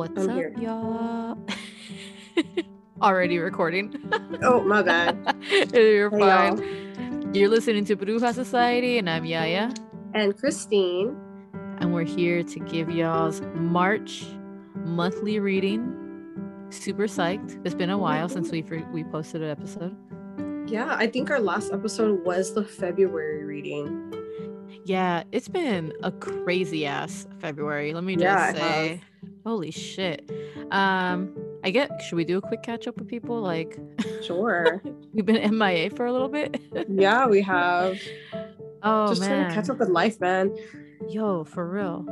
What's I'm up, here. y'all? Already recording. Oh, my bad. You're Hey, fine. You're listening to Bruja Society, and I'm Yaya, And Christine. and we're here to give y'all's March monthly reading. Super psyched. It's been a while since we we posted an episode. Yeah, I think our last episode was the February reading. Yeah, it's been a crazy ass February. Let me just Yeah, say, holy shit. Um, I get. Should we do a quick catch up with people? Like, Sure. we've been MIA for a little bit. yeah, we have. oh Just trying to catch up with life, man. yo, for real.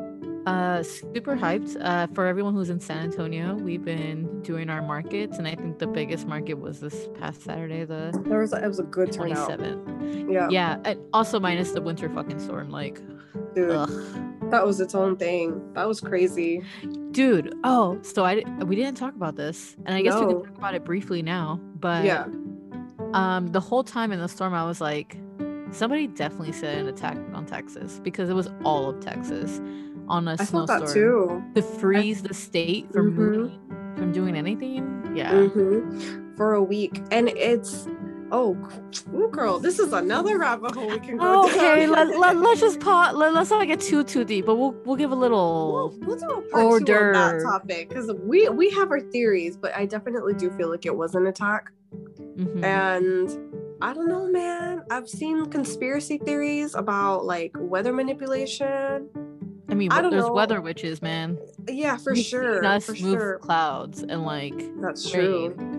Uh, super hyped. Uh, for everyone who's in San Antonio, we've been doing our markets, and I think the biggest market was this past Saturday, the There was a, it was a good twenty turnout. seventh. Yeah, Yeah, and also minus the winter fucking storm. Like, dude, ugh. That was its own thing. That was crazy. dude. Oh, so I we didn't talk about this, and I guess we can talk about it briefly now. But yeah, um, the whole time in the storm, I was like, somebody definitely said an attack on Texas because it was all of Texas on a I thought snowstorm that too. to freeze the state from Mhm. moving, from doing anything. Yeah. hmm For a week, and it's oh, ooh, girl, this is another rabbit hole we can go Oh, okay, let, let, let's just pause. Let, let's not get too too deep, but we'll we'll give a We'll, little. we'll do a part two on that topic because we we have our theories, but I definitely do feel like it was an attack. Mhm. And I don't know, man. I've seen conspiracy theories about like weather manipulation. I mean, I don't there's know. weather witches, man. Yeah, for sure. us For move sure. clouds and like That's rain. true.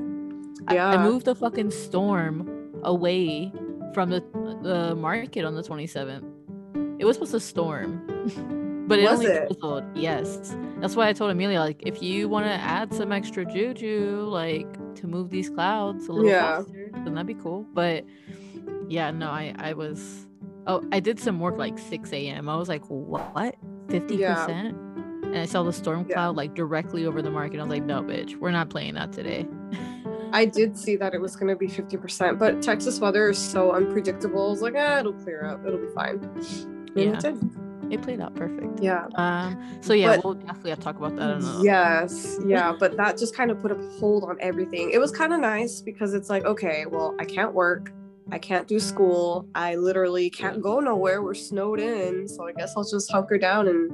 I- I, moved the fucking storm away from the the market on the 27th. It was supposed to storm, but it Was only it? drizzled. Yes, that's why I told Amelia like if you want to add some extra juju, like to move these clouds a little Yeah. faster, then that'd be cool. But yeah, no, I I was. Oh, I did some work like 6 a.m. I was like, what? 50 percent? And I saw the storm Yeah. cloud like directly over the market. I was like, no, bitch, we're not playing that today. I did see that it was going to be 50%, but Texas weather is so unpredictable. I was like, ah, it'll clear up. It'll be fine. And Yeah. it did. It played out perfect. Yeah. Um. So yeah, But- we'll definitely have to talk about that. Yes, yeah, but that just kind of put a hold on everything. It was kind of nice because it's like, okay, well, I can't work, I can't do school, I literally can't go nowhere. We're snowed in, so I guess I'll just hunker down and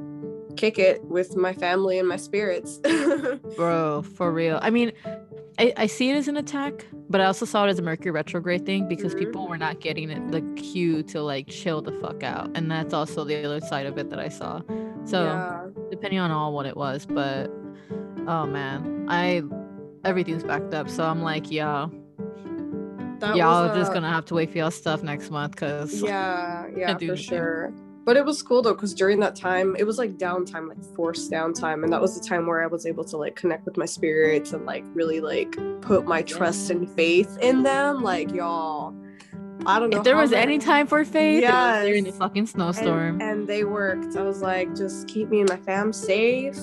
kick it with my family and my spirits. bro, for real. I mean, I, I see it as an attack, but I also saw it as a Mercury retrograde thing because Mhm. people were not getting it, the cue to like chill the fuck out, and that's also the other side of it that I saw. So yeah, depending on all what it was, but oh man, I everything's backed up, so I'm like, yeah, that y'all was just gonna have to wait for y'all stuff next month because yeah, yeah, for sure. But it was cool though, because during that time, it was like downtime, like forced downtime, and that was the time where I was able to like connect with my spirits and like really like put my trust and faith in them. Like y'all, I don't know if there was any time for faith, it was during the fucking snowstorm. and, and they worked. I was like, just keep me and my fam safe.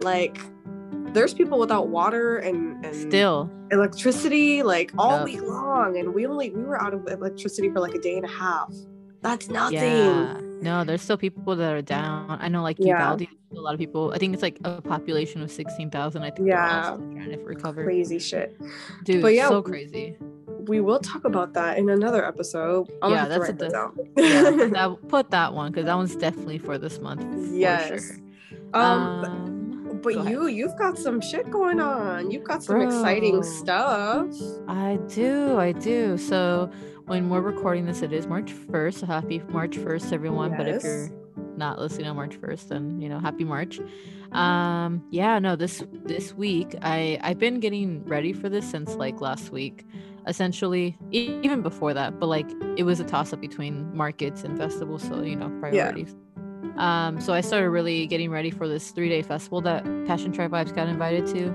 Like, there's people without water and, and Still, electricity like all Yup. week long, and we only we were out of electricity for like a day and a half. That's nothing. yeah, no, there's still people that are down. I know, like Yeah. Uvalde, a lot of people. I think it's like a population of sixteen thousand. I think Yeah. trying to recover. Crazy shit. Dude, But yeah, so crazy. We will talk about that in another episode. I'm Yeah, that's a that Yeah, that, put that one because that one's definitely for this month. For Yes. Sure. um, but- Um, but go ahead. you you've got some shit going on. You've got some exciting stuff. I do, I do. So when we're recording this, it is March 1st. So happy March 1st, everyone. But if you're not listening on March 1st, then you know, happy March. Um, yeah, no, this this week I I've been getting ready for this since like last week. Essentially, even before that, but like it was a toss up between markets and festivals, so you know, priorities. Um, so I started really getting ready for this three day festival that Passion Tribe Vibes got invited to,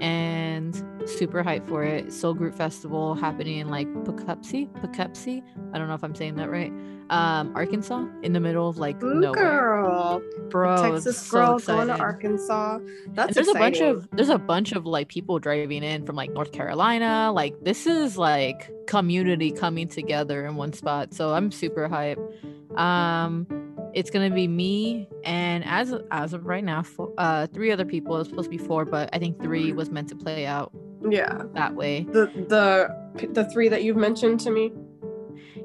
and super hyped for it. Soul Group Festival happening in like Poughkeepsie, Poughkeepsie. I don't know if I'm saying that right. Um, Arkansas, in the middle of like Ooh, nowhere, girl. bro. Texas so girl going to Arkansas. That's And there's a bunch of there's a bunch of like people driving in from like North Carolina. Like this is like community coming together in one spot. So I'm super hyped. Um it's gonna be me and as as of right now, four, uh, three other people. It was supposed to be four, but I think three was meant to play out Yeah. that way. The the the three that you've mentioned to me.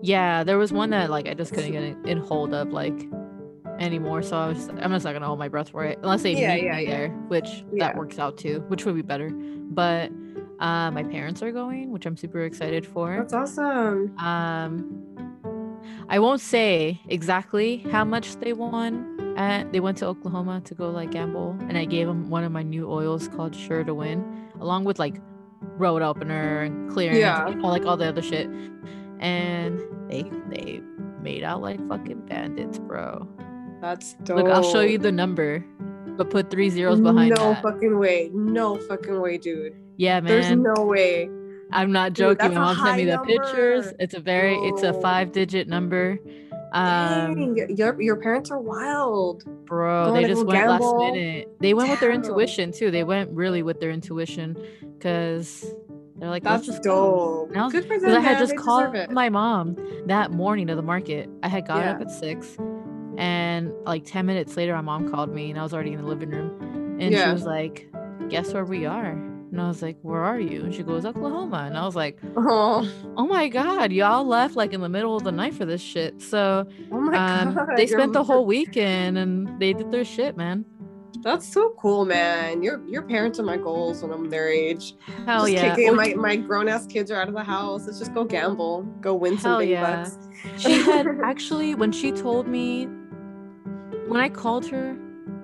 Yeah, there was one that like I just couldn't get in, in hold of like anymore. So I was I'm just not gonna hold my breath for it unless they Yeah, meet yeah, me yeah. there, which that works out too, which would be better. But uh, my parents are going, which I'm super excited for. That's awesome. Um, I won't say exactly how much they won. At, they went to Oklahoma to go like gamble, and I gave them one of my new oils called Sure to Win, along with like road opener and clearance, Yeah. and all, like all the other shit. And they they made out like fucking bandits, bro. That's dope. Look, I'll show you the number, but put three zeros behind No that. fucking way. No fucking way, dude. yeah, man. There's no way. I'm not joking. that's My mom sent me the pictures. It's a very, it's a five digit number. Um, Dang, your your parents are wild. bro, Going they just went gamble. last minute. They went with their intuition too. They went really with their intuition because they're like, That's just go. dope. Was- Good for them. I had just called my mom that morning to the market. I had got up at six, and like ten minutes later, my mom called me, and I was already in the living room, and she was like, "Guess where we are?" And I was like, "Where are you?" And she goes, "Oklahoma." And I was like, Oh, "Oh my god, y'all left like in the middle of the night for this shit." So oh my um, god. they spent the whole weekend and they did their shit, man. That's so cool, man. Your your parents are my goals when I'm their age. Hell just yeah. kick it. Well, My my grown ass kids are out of the house. Let's just go gamble. Go win some Hell big yeah. bucks. she had actually when she told me when I called her,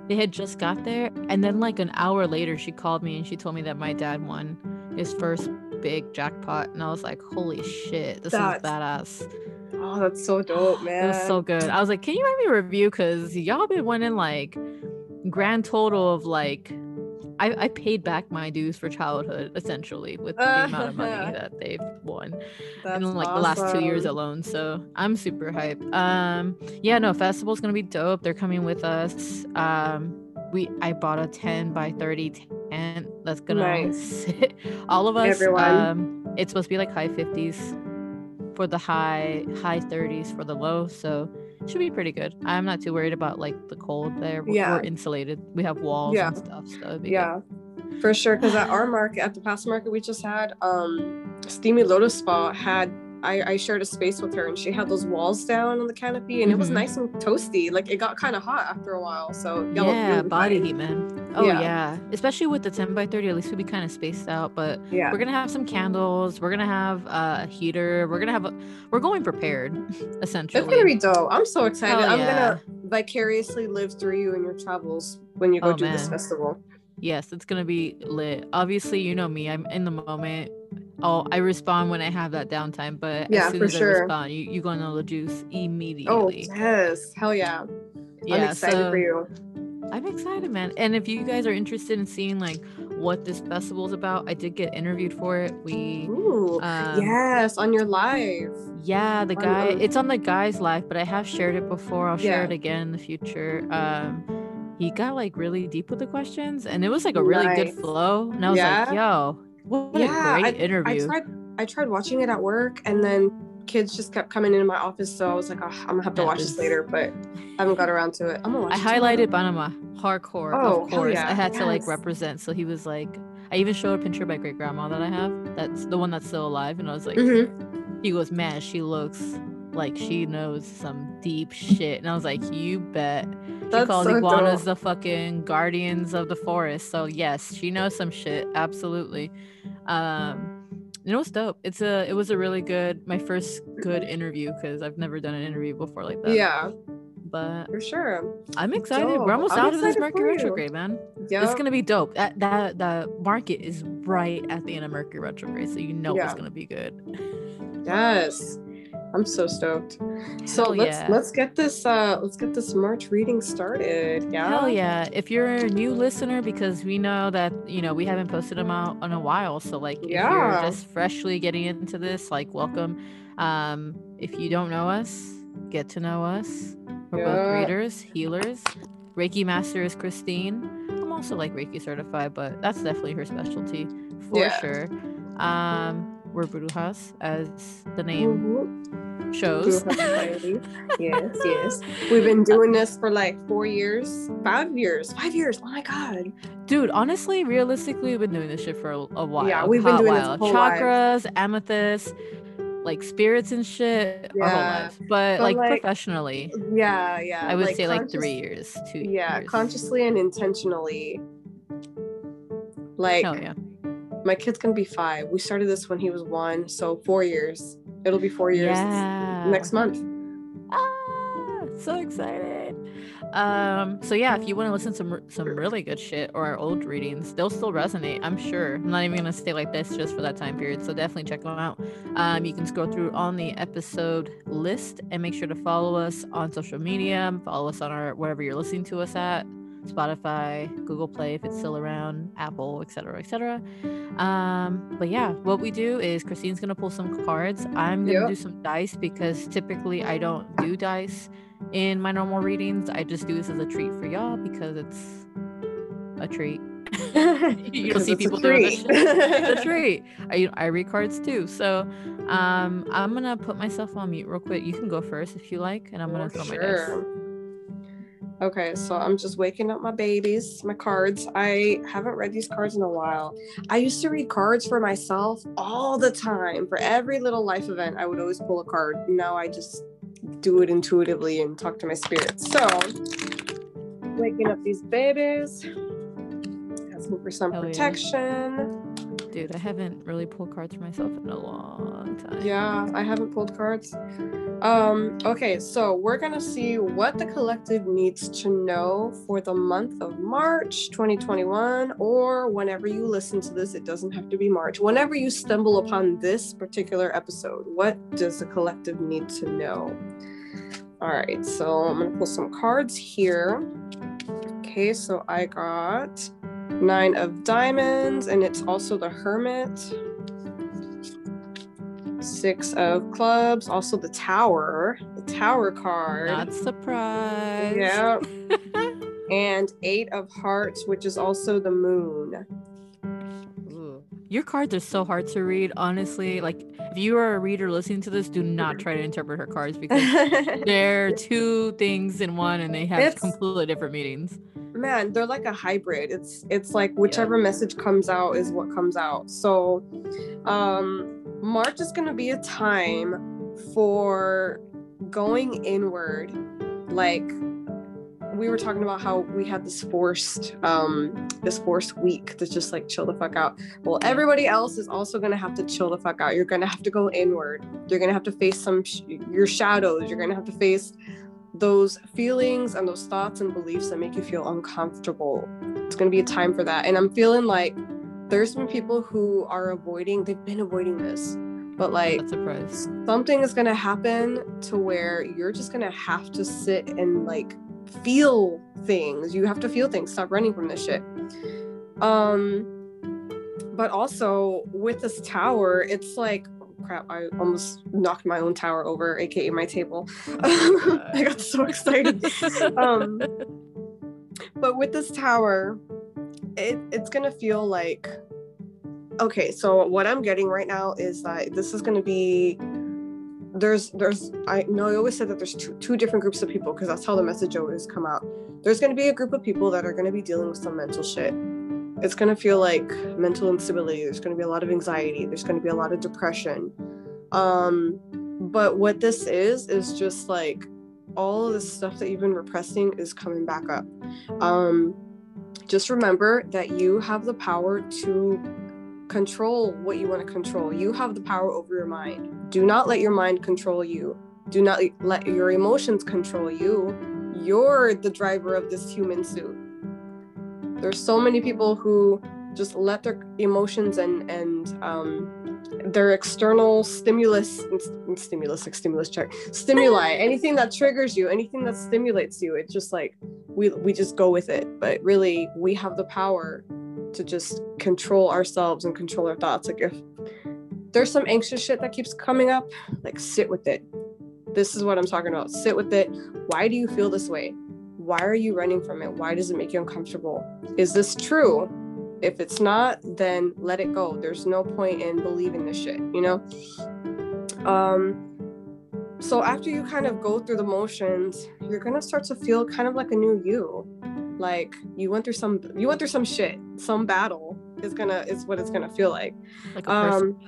they had just got there, and then like an hour later, she called me and she told me that my dad won his first big jackpot, and I was like, "Holy shit, this That's is badass!" Oh, that's so dope, man. It was so good. I was like, "Can you write me a review? Cause y'all been winning like grand total of like." I, I paid back my dues for childhood essentially with the amount of money that they've won That's in like the last two years alone. So I'm super hyped. Um, yeah, no, festival's gonna be dope. They're coming with us. Um, we I bought a 10 by 30 tent that's gonna Nice. sit all of us. Everyone. Um, it's supposed to be like high 50s for the high high 30s for the low. So should be pretty good. I'm not too worried about like the cold there. We're, Yeah. we're insulated. We have walls Yeah. and stuff. So it'd be good. Yeah, for sure. Because at our market, at the past market we just had, um, Steamy Lotus Spa had. I, I shared a space with her, and she had those walls down on the canopy, and it was Mhm. nice and toasty. Like it got kind of hot after a while, so Yeah, really body fine. heat, man. Oh Yeah. yeah. Especially with the 10 by 30, at least we'll be kind of spaced out. But Yeah, we're gonna have some candles. We're gonna have uh, a heater. We're gonna have a. We're going prepared, essentially. it's gonna be dope. I'm so excited. I'm yeah. gonna vicariously live through you and your travels when you go Oh, do this festival. Yes, it's gonna be lit. Obviously, you know me. I'm in the moment. Oh, I respond when I have that downtime. But Yeah, as soon for as I sure. respond, you you gonna know the juice immediately. Oh yes, hell yeah! I'm excited so for you. I'm excited, man. And if you guys are interested in seeing like what this festival is about, I did get interviewed for it. We Ooh, um, yes, on your live. Yeah, the On- guy. It's on the guy's live, but I have shared it before. I'll share Yeah. it again in the future. Um, he got like really deep with the questions, and it was like a really good flow. And I was like, "Yo, what Yeah, a great interview!" I tried I tried watching it at work and then kids just kept coming into my office so I was like, oh, I'm gonna have to That watch this later, but I haven't got around to it. I'm gonna watch I highlighted. Panama hardcore, Oh, of course. yeah, I had to like represent, so he was like, I even showed a picture of my great grandma that I have. That's the one that's still alive, and I was like, Mhm. he goes, "Man, she looks like she knows some deep shit," and I was like, "You bet." She That's calls so iguanas dope. the fucking guardians of the forest. So yes, she knows some shit. Absolutely. Um and it was dope. It's a it was a really good my first good interview because I've never done an interview before like that. Yeah, But for sure. I'm excited. Dope. We're almost I'm out of this Mercury retrograde, man. Yeah. It's gonna be dope. That that the market is right at the end of Mercury retrograde, so you know it's gonna be good. Yes. I'm so stoked. So Hell let's yeah. let's get this uh let's get this March reading started. Yeah. Hell yeah. If you're a new listener, because we know that, you know, we haven't posted them out in a while. So like if Yeah. you're just freshly getting into this, like welcome. Um, if you don't know us, get to know us. We're Yeah. both readers, healers. Reiki master is Christine. I'm also like Reiki certified, but that's definitely her specialty for Yeah. sure. Um, we're Brujas, as the name Mhm. Shows. yes, yes. We've been doing this for like four years, five years, five years. Oh my god, dude! Honestly, realistically, we've been doing this shit for a, a while. Yeah, we've been doing while. this chakras, amethyst, like spirits and shit yeah. our whole life. But, but like, like, professionally, yeah, yeah, I would like say like three years, two. Yeah, years. consciously and intentionally. Like, yeah. My kid's gonna be five. We started this when he was one, so four years. It'll be four years yeah. next month. Ah, so excited. Um, so yeah, if you want to listen to some some really good shit or our old readings, they'll still resonate. I'm sure. I'm not even gonna stay like this just for that time period. So definitely check them out. Um, you can scroll through on the episode list and make sure to follow us on social media. Follow us on our wherever you're listening to us at. Spotify, Google Play if it's still around, Apple, etc., etc. Um, but yeah, what we do is Christine's gonna pull some cards. I'm gonna yep. do some dice because typically I don't do dice in my normal readings. I just do this as a treat for y'all because it's a treat. you don't see people doing this. it's a treat. I I read cards too, so um, I'm gonna put myself on mute real quick. You can go first if you like, and I'm gonna throw sure. my dice. Okay, so I'm just waking up my babies, my cards. I haven't read these cards in a while. I used to read cards for myself all the time. For every little life event, I would always pull a card. Now I just do it intuitively and talk to my spirit. So, waking up these babies, asking for some Hell protection. Yeah. Dude, I haven't really pulled cards for myself in a long time. Yeah, I haven't pulled cards. Um, okay, so we're gonna see what the collective needs to know for the month of March 2021, or whenever you listen to this, it doesn't have to be March. Whenever you stumble upon this particular episode, what does the collective need to know? All right, so I'm gonna pull some cards here. Okay, so I got nine of diamonds, and it's also the hermit six of clubs, also the tower, the tower card. Not surprised. Yeah. and eight of hearts, which is also the moon. Your cards are so hard to read, honestly. Like, if you are a reader listening to this, do not try to interpret her cards because they're two things in one and they have it's, completely different meanings. Man, they're like a hybrid. It's it's like whichever yeah. message comes out is what comes out. So, um, March is going to be a time for going inward. Like we were talking about how we had this forced um this forced week to just like chill the fuck out. Well, everybody else is also going to have to chill the fuck out. You're going to have to go inward. You're going to have to face some sh- your shadows. You're going to have to face those feelings and those thoughts and beliefs that make you feel uncomfortable. It's going to be a time for that. And I'm feeling like there's been people who are avoiding they've been avoiding this but like something is going to happen to where you're just going to have to sit and like feel things you have to feel things stop running from this shit um but also with this tower it's like crap i almost knocked my own tower over aka my table. I got so excited. Um but with this tower it, it's gonna feel like okay so what i'm getting right now is that this is gonna be there's there's i know i always said that there's two, two different groups of people because that's how the message always come out. There's going to be a group of people that are going to be dealing with some mental shit it's going to feel like mental instability there's going to be a lot of anxiety there's going to be a lot of depression um but what this is is just like all of the stuff that you've been repressing is coming back up um just remember that you have the power to control what you want to control. You have the power over your mind. Do not let your mind control you. Do not let your emotions control you. You're the driver of this human suit. There's so many people who just let their emotions and and um, their external stimulus stimulus like stimulus check stimuli anything that triggers you anything that stimulates you it's just like we we just go with it. But really we have the power to just control ourselves and control our thoughts. Like if there's some anxious shit that keeps coming up like sit with it. This is what i'm talking about. Sit with it. Why do you feel this way why are you running from it why does it make you uncomfortable is this true if it's not, then let it go. There's no point in believing this shit, you know? Um so after you kind of go through the motions, you're gonna start to feel kind of like a new you. Like you went through some you went through some shit, some battle is gonna is what it's gonna feel like. Like a personal Um,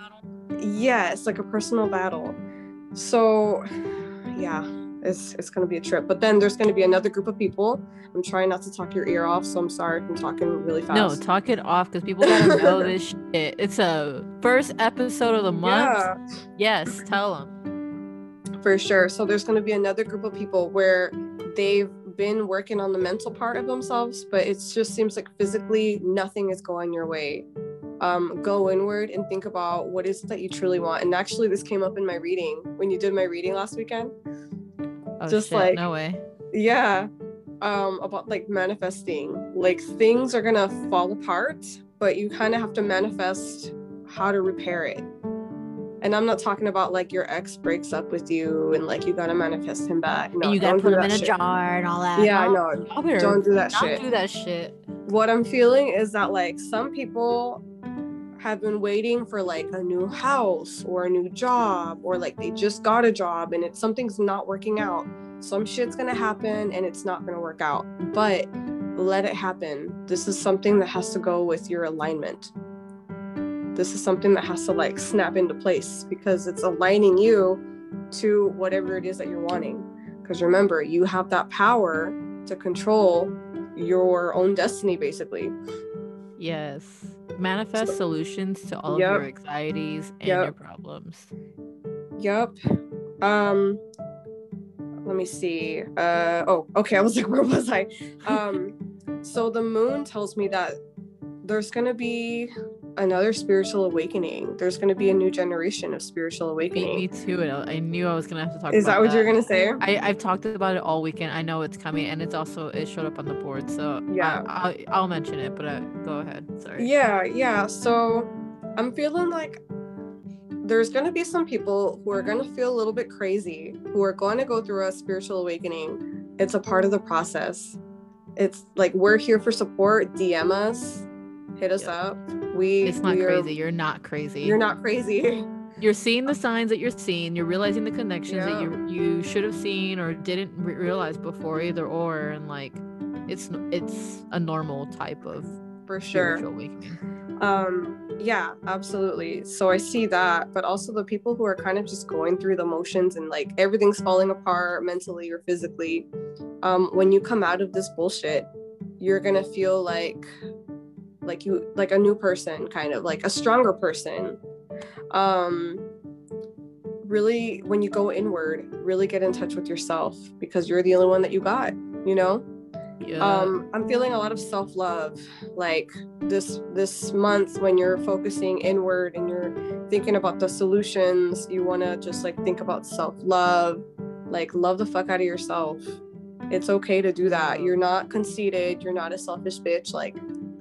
battle. Yes, like a personal battle. So yeah, it's it's gonna be a trip. But then there's gonna be another group of people. I'm trying not to talk your ear off, so I'm sorry if I'm talking really fast. No, talk it off because people gotta know this shit. It's a first episode of the month. Yeah. Yes, tell them. for sure. So there's going to be another group of people where they've been working on the mental part of themselves, but it just seems like physically nothing is going your way. Um, go inward and think about what is it that you truly want. And actually, this came up in my reading when you did my reading last weekend. Oh, Just shit, like- no way. Yeah, um, about like manifesting. Like things are gonna fall apart, but you kind of have to manifest how to repair it. And I'm not talking about like your ex breaks up with you and like you gotta manifest him back. No, and you gotta put him in a jar and all that. Yeah, I No, better Don't do that not shit. do that shit. What I'm feeling is that like some people have been waiting for like a new house or a new job or like they just got a job and it's something's not working out. Some shit's gonna happen and it's not gonna work out. But let it happen. This is something that has to go with your alignment. This is something that has to like snap into place because it's aligning you to whatever it is that you're wanting. Because remember, you have that power to control your own destiny, basically. Yes. Manifest solutions to all Yep. of your anxieties and Yep. your problems. Yep. Um let me see. Uh oh, okay. I was like, where was I? Um so the moon tells me that there's gonna be another spiritual awakening. There's gonna be a new generation of spiritual awakening. me too. And I I knew I was gonna have to talk. Is that what you're gonna say? I, I've talked about it all weekend. I know it's coming, and it's also it showed up on the board. So Yeah. I, I'll, I'll mention it. But uh, go ahead. Sorry. Yeah, yeah. So I'm feeling like there's going to be some people who are going to feel a little bit crazy, who are going to go through a spiritual awakening. It's a part of the process. It's like we're here for support. DM us, hit us Yeah. up. We It's not we are- crazy. You're not crazy. You're not crazy. You're seeing the signs that you're seeing. You're realizing the connections that you you should have seen or didn't re- realize before, either or, and like it's it's a normal type of for sure. awakening. Um, yeah, absolutely. So I see that, but also the people who are kind of just going through the motions and like everything's falling apart mentally or physically. Um, when you come out of this bullshit, you're gonna feel like like you like a new person, kind of like a stronger person. Um really when you go inward, really get in touch with yourself because you're the only one that you got, you know? Yeah. um i'm feeling a lot of self-love like this this month when you're focusing inward and you're thinking about the solutions you want to just like think about self-love like love the fuck out of yourself it's okay to do that you're not conceited you're not a selfish bitch like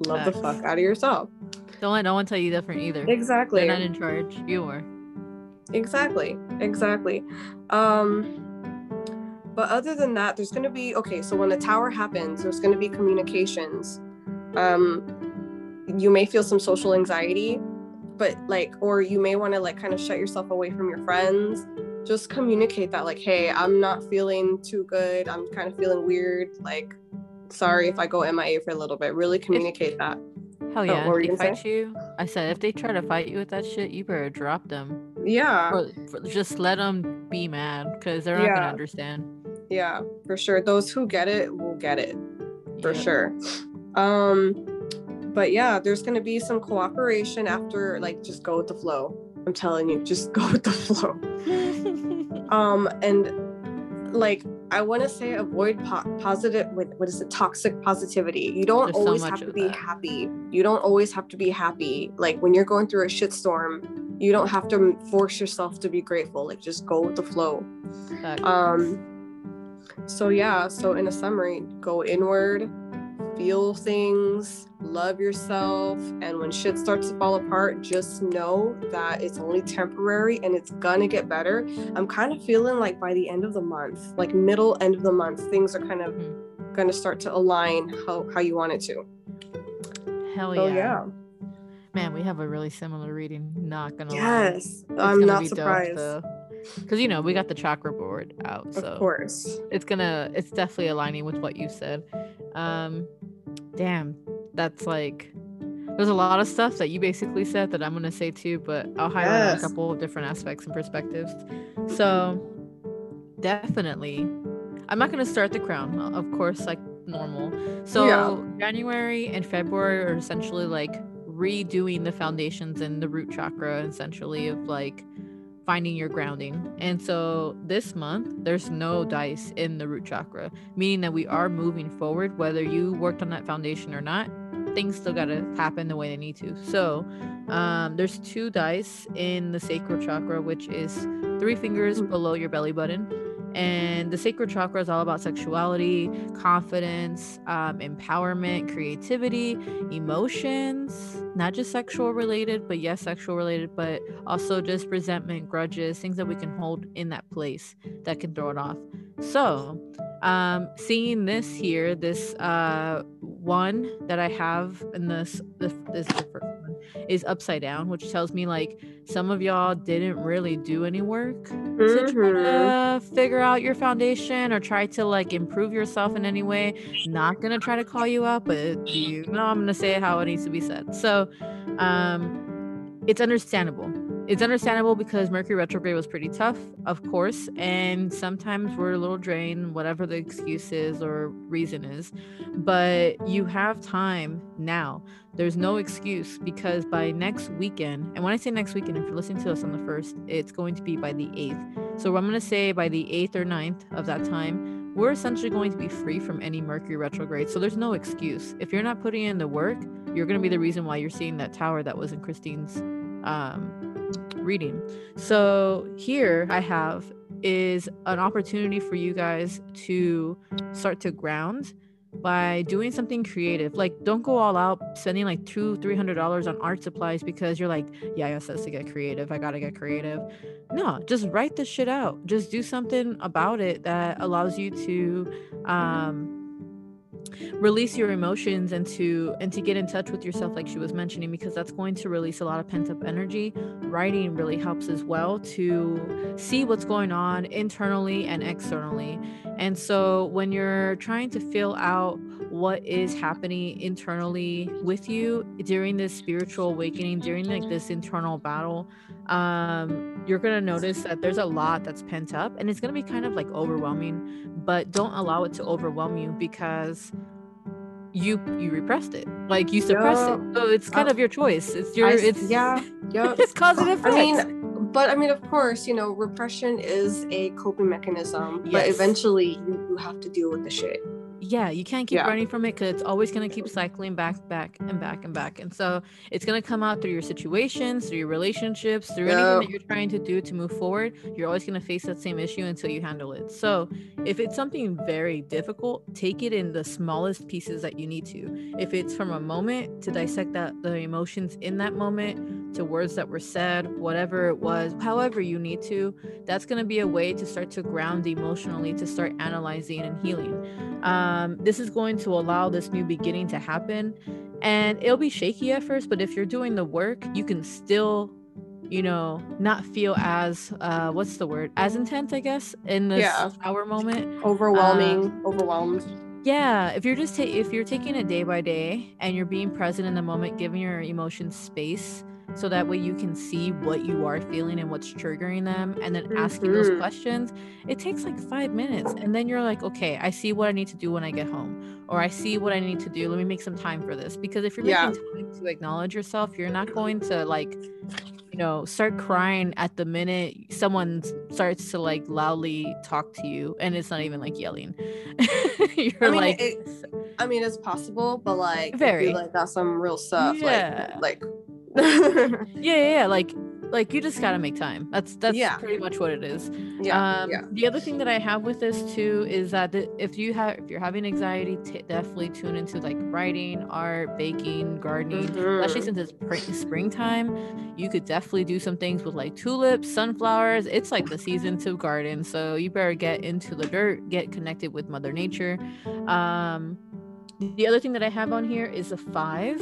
love the fuck out of yourself. Don't let no one tell you different either. exactly. They're not in charge. You are. exactly. Exactly. Um but other than that there's going to be okay so when the tower happens there's going to be communications. Um you may feel some social anxiety but like or you may want to like kind of shut yourself away from your friends. Just communicate that like hey i'm not feeling too good. I'm kind of feeling weird. Like sorry if i go mia for a little bit really communicate that Hell yeah. were if you they gonna fight you, I said if they try to fight you with that shit, you better drop them. yeah Or, for- just let them be mad because they're not Yeah. gonna understand. yeah for sure those who get it will get it for Yeah. sure um but yeah there's going to be some cooperation after like just go with the flow i'm telling you just go with the flow um and like i want to say avoid po- positive what, what is it toxic positivity. You don't There's always much have to be that. happy. You don't always have to be happy. Like when you're going through a shitstorm you don't have to force yourself to be grateful. Like just go with the flow. Facts. um so yeah so in a summary go inward feel things love yourself and when shit starts to fall apart just know that it's only temporary and it's gonna get better i'm kind of feeling like by the end of the month like middle end of the month things are kind of Mhm. gonna start to align how, how you want it to Hell oh yeah. yeah Man, we have a really similar reading. Not gonna lie. yes i'm not be dope, surprised though. because you know we got the chakra board out so Of course. it's gonna it's definitely aligning with what you said um damn that's like there's a lot of stuff that you basically said that i'm gonna say too but i'll highlight Yes. a couple of different aspects and perspectives so definitely i'm not gonna start the crown of course like normal so Yeah. january and february are essentially like redoing the foundations and the root chakra essentially of like finding your grounding. And so this month, there's no dice in the root chakra, meaning that we are moving forward, whether you worked on that foundation or not. Things still got to happen the way they need to. So, um, there's two dice in the sacral chakra, which is three fingers below your belly button. And the sacral chakra is all about sexuality, confidence, um, empowerment, creativity, emotions, not just sexual related, but yes, sexual related, but also just resentment, grudges, things that we can hold in that place that can throw it off. So, um, seeing this here, this uh, one that I have in this, this, this is the first one, is upside down, which tells me like some of y'all didn't really do any work to try to figure out your foundation or try to like improve yourself in any way. Not gonna try to call you out, but you know I'm gonna say it how it needs to be said. So um it's understandable. It's understandable because Mercury retrograde was pretty tough, of course, and sometimes we're a little drained, whatever the excuse is or reason is. But you have time now. There's no excuse because by next weekend, and when I say next weekend, if you're listening to us on the first, it's going to be by the 8th. So I'm going to say by the 8th or 9th of that time, we're essentially going to be free from any Mercury retrograde. So there's no excuse. If you're not putting in the work, you're going to be the reason why you're seeing that tower that was in Christine's um, reading. So here I have is an opportunity for you guys to start to ground by doing something creative. Like don't go all out spending like two, three hundred dollars on art supplies because you're like, yeah, I says to get creative. I gotta get creative. No, just write this shit out. Just do something about it that allows you to um release your emotions and to and to get in touch with yourself like she was mentioning because that's going to release a lot of pent up energy. Writing really helps as well to see what's going on internally and externally. And so when you're trying to fill out what is happening internally with you during this spiritual awakening during like this internal battle um you're gonna notice that there's a lot that's pent up and it's gonna be kind of like overwhelming but don't allow it to overwhelm you because you you repressed it. Like you suppressed it. So it's kind Uh, of your choice. It's your I- it's yeah, yeah. it's cause and I mean, but I mean, of course, you know, repression is a coping mechanism, but eventually you, you have to deal with the shit. Yeah you can't keep Yeah. running from it because it's always going to keep cycling back back and back and back. And so it's going to come out through your situations through your relationships through anything that you're trying to do to move forward you're always going to face that same issue until you handle it. So if it's something very difficult take it in the smallest pieces that you need to. If it's from a moment to dissect that the emotions in that moment to words that were said whatever it was however you need to that's going to be a way to start to ground emotionally to start analyzing and healing um, this is going to allow this new beginning to happen and it'll be shaky at first but if you're doing the work you can still you know not feel as uh what's the word as intense i guess in this Yeah. hour moment Overwhelming, overwhelmed. yeah if you're just ta- if you're taking it day by day and you're being present in the moment giving your emotions space so that way you can see what you are feeling and what's triggering them and then asking those mm-hmm. questions it takes like five minutes and then you're like okay i see what i need to do when i get home or i see what i need to do let me make some time for this because if you're Yeah. making time to acknowledge yourself you're not going to like you know start crying at the minute someone starts to like loudly talk to you and it's not even like yelling you're I mean, like it- I mean, it's possible, but like, Very. like got some real stuff. Yeah. Like, yeah, yeah, yeah. Like, like you just gotta make time. That's that's Yeah. pretty much what it is. yeah, um, yeah. The other thing that I have with this too is that if you have if you're having anxiety, t- definitely tune into like writing, art, baking, gardening. Especially Mhm. since it's pr- springtime, you could definitely do some things with like tulips, sunflowers. It's like the season to garden, so you better get into the dirt, get connected with Mother Nature. Um, the other thing that I have on here is a five.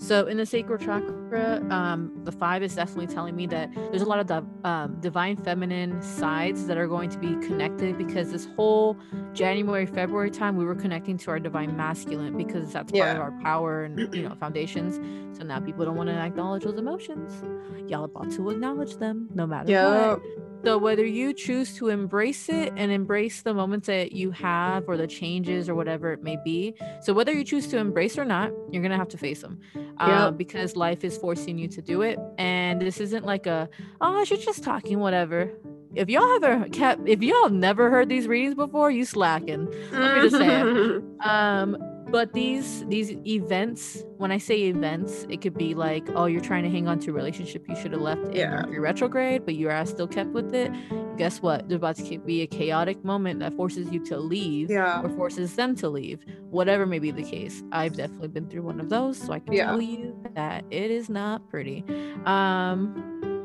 So in the sacral chakra, um, the five is definitely telling me that there's a lot of the um, divine feminine sides that are going to be connected because this whole January February time we were connecting to our divine masculine because that's part of our power and you know foundations. So now people don't want to acknowledge those emotions. Y'all about to acknowledge them no matter Yeah. what. So whether you choose to embrace it and embrace the moments that you have or the changes or whatever it may be. So whether you choose to embrace or not, you're gonna have to face them. Uh, Yep. because life is forcing you to do it. And this isn't like a oh she's just talking, whatever. If y'all ever kept if y'all have never heard these readings before, you slacking. Let me just say it. Um, but these these events, when I say events, it could be like, oh, you're trying to hang on to a relationship you should have left in Yeah. Mercury retrograde, but you are still kept with it. Guess what? There's about to be a chaotic moment that forces you to leave yeah. or forces them to leave. Whatever may be the case. I've definitely been through one of those, so I can Yeah. tell you that it is not pretty. Um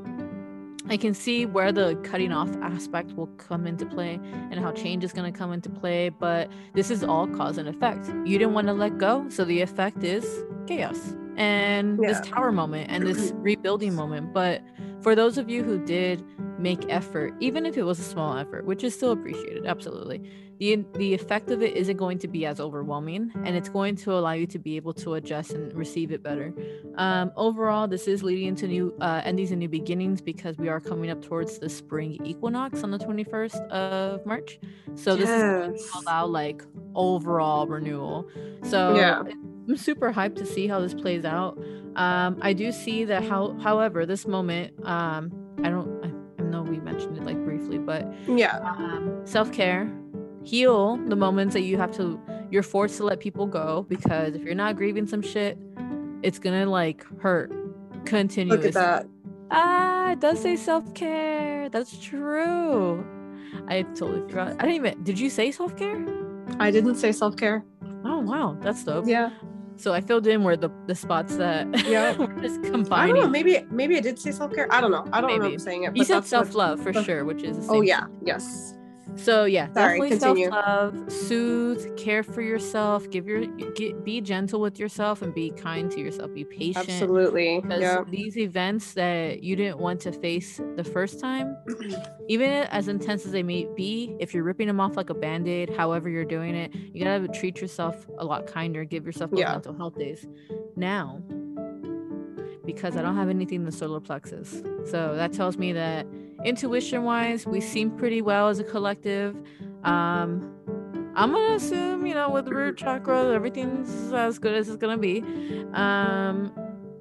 I can see where the cutting off aspect will come into play and how change is going to come into play, but this is all cause and effect. You didn't want to let go, so the effect is chaos and Yeah. this tower moment and this rebuilding moment. But for those of you who did make effort, even if it was a small effort, which is still appreciated, absolutely, the the effect of it isn't going to be as overwhelming, and it's going to allow you to be able to adjust and receive it better. Um, overall, this is leading into new uh, endings and new beginnings because we are coming up towards the spring equinox on the 21st of March. So this is going to allow like overall renewal. So Yeah. I'm super hyped to see how this plays out. Um, I do see that how, however, this moment, um, I don't, I, I know we mentioned it like briefly, but Yeah. um, self care, heal the moments that you have to, you're forced to let people go because if you're not grieving some shit, it's gonna like hurt continuously. Look at that. Ah, it does say self care. That's true. I totally forgot. I didn't even. Did you say self care? I didn't say self care. Oh wow, that's dope. Yeah. So I filled in where the the spots that Yeah. we're just I don't know. combining. Maybe maybe I did say self care. I don't know. I don't Maybe. remember saying it. You said self love for sure, which is Oh yeah. Yes. So yeah, Sorry, definitely self love, soothe, care for yourself, give your get, be gentle with yourself and be kind to yourself. Be patient. Absolutely. Because Yeah. these events that you didn't want to face the first time, even as intense as they may be, if you're ripping them off like a band-aid, however you're doing it, you gotta treat yourself a lot kinder, give yourself Yeah. mental health days. Now, because I don't have anything in the solar plexus. So that tells me that intuition wise, we seem pretty well as a collective. Um I'm gonna assume, you know, with the root chakra, everything's as good as it's gonna be. Um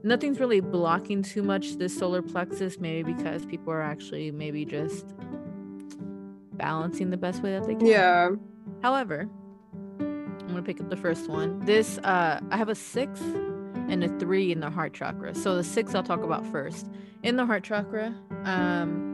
nothing's really blocking too much this solar plexus, maybe because people are actually maybe just balancing the best way that they can. Yeah. However, I'm gonna pick up the first one. This uh I have a six and a three in the heart chakra. So the six I'll talk about first. In the heart chakra, um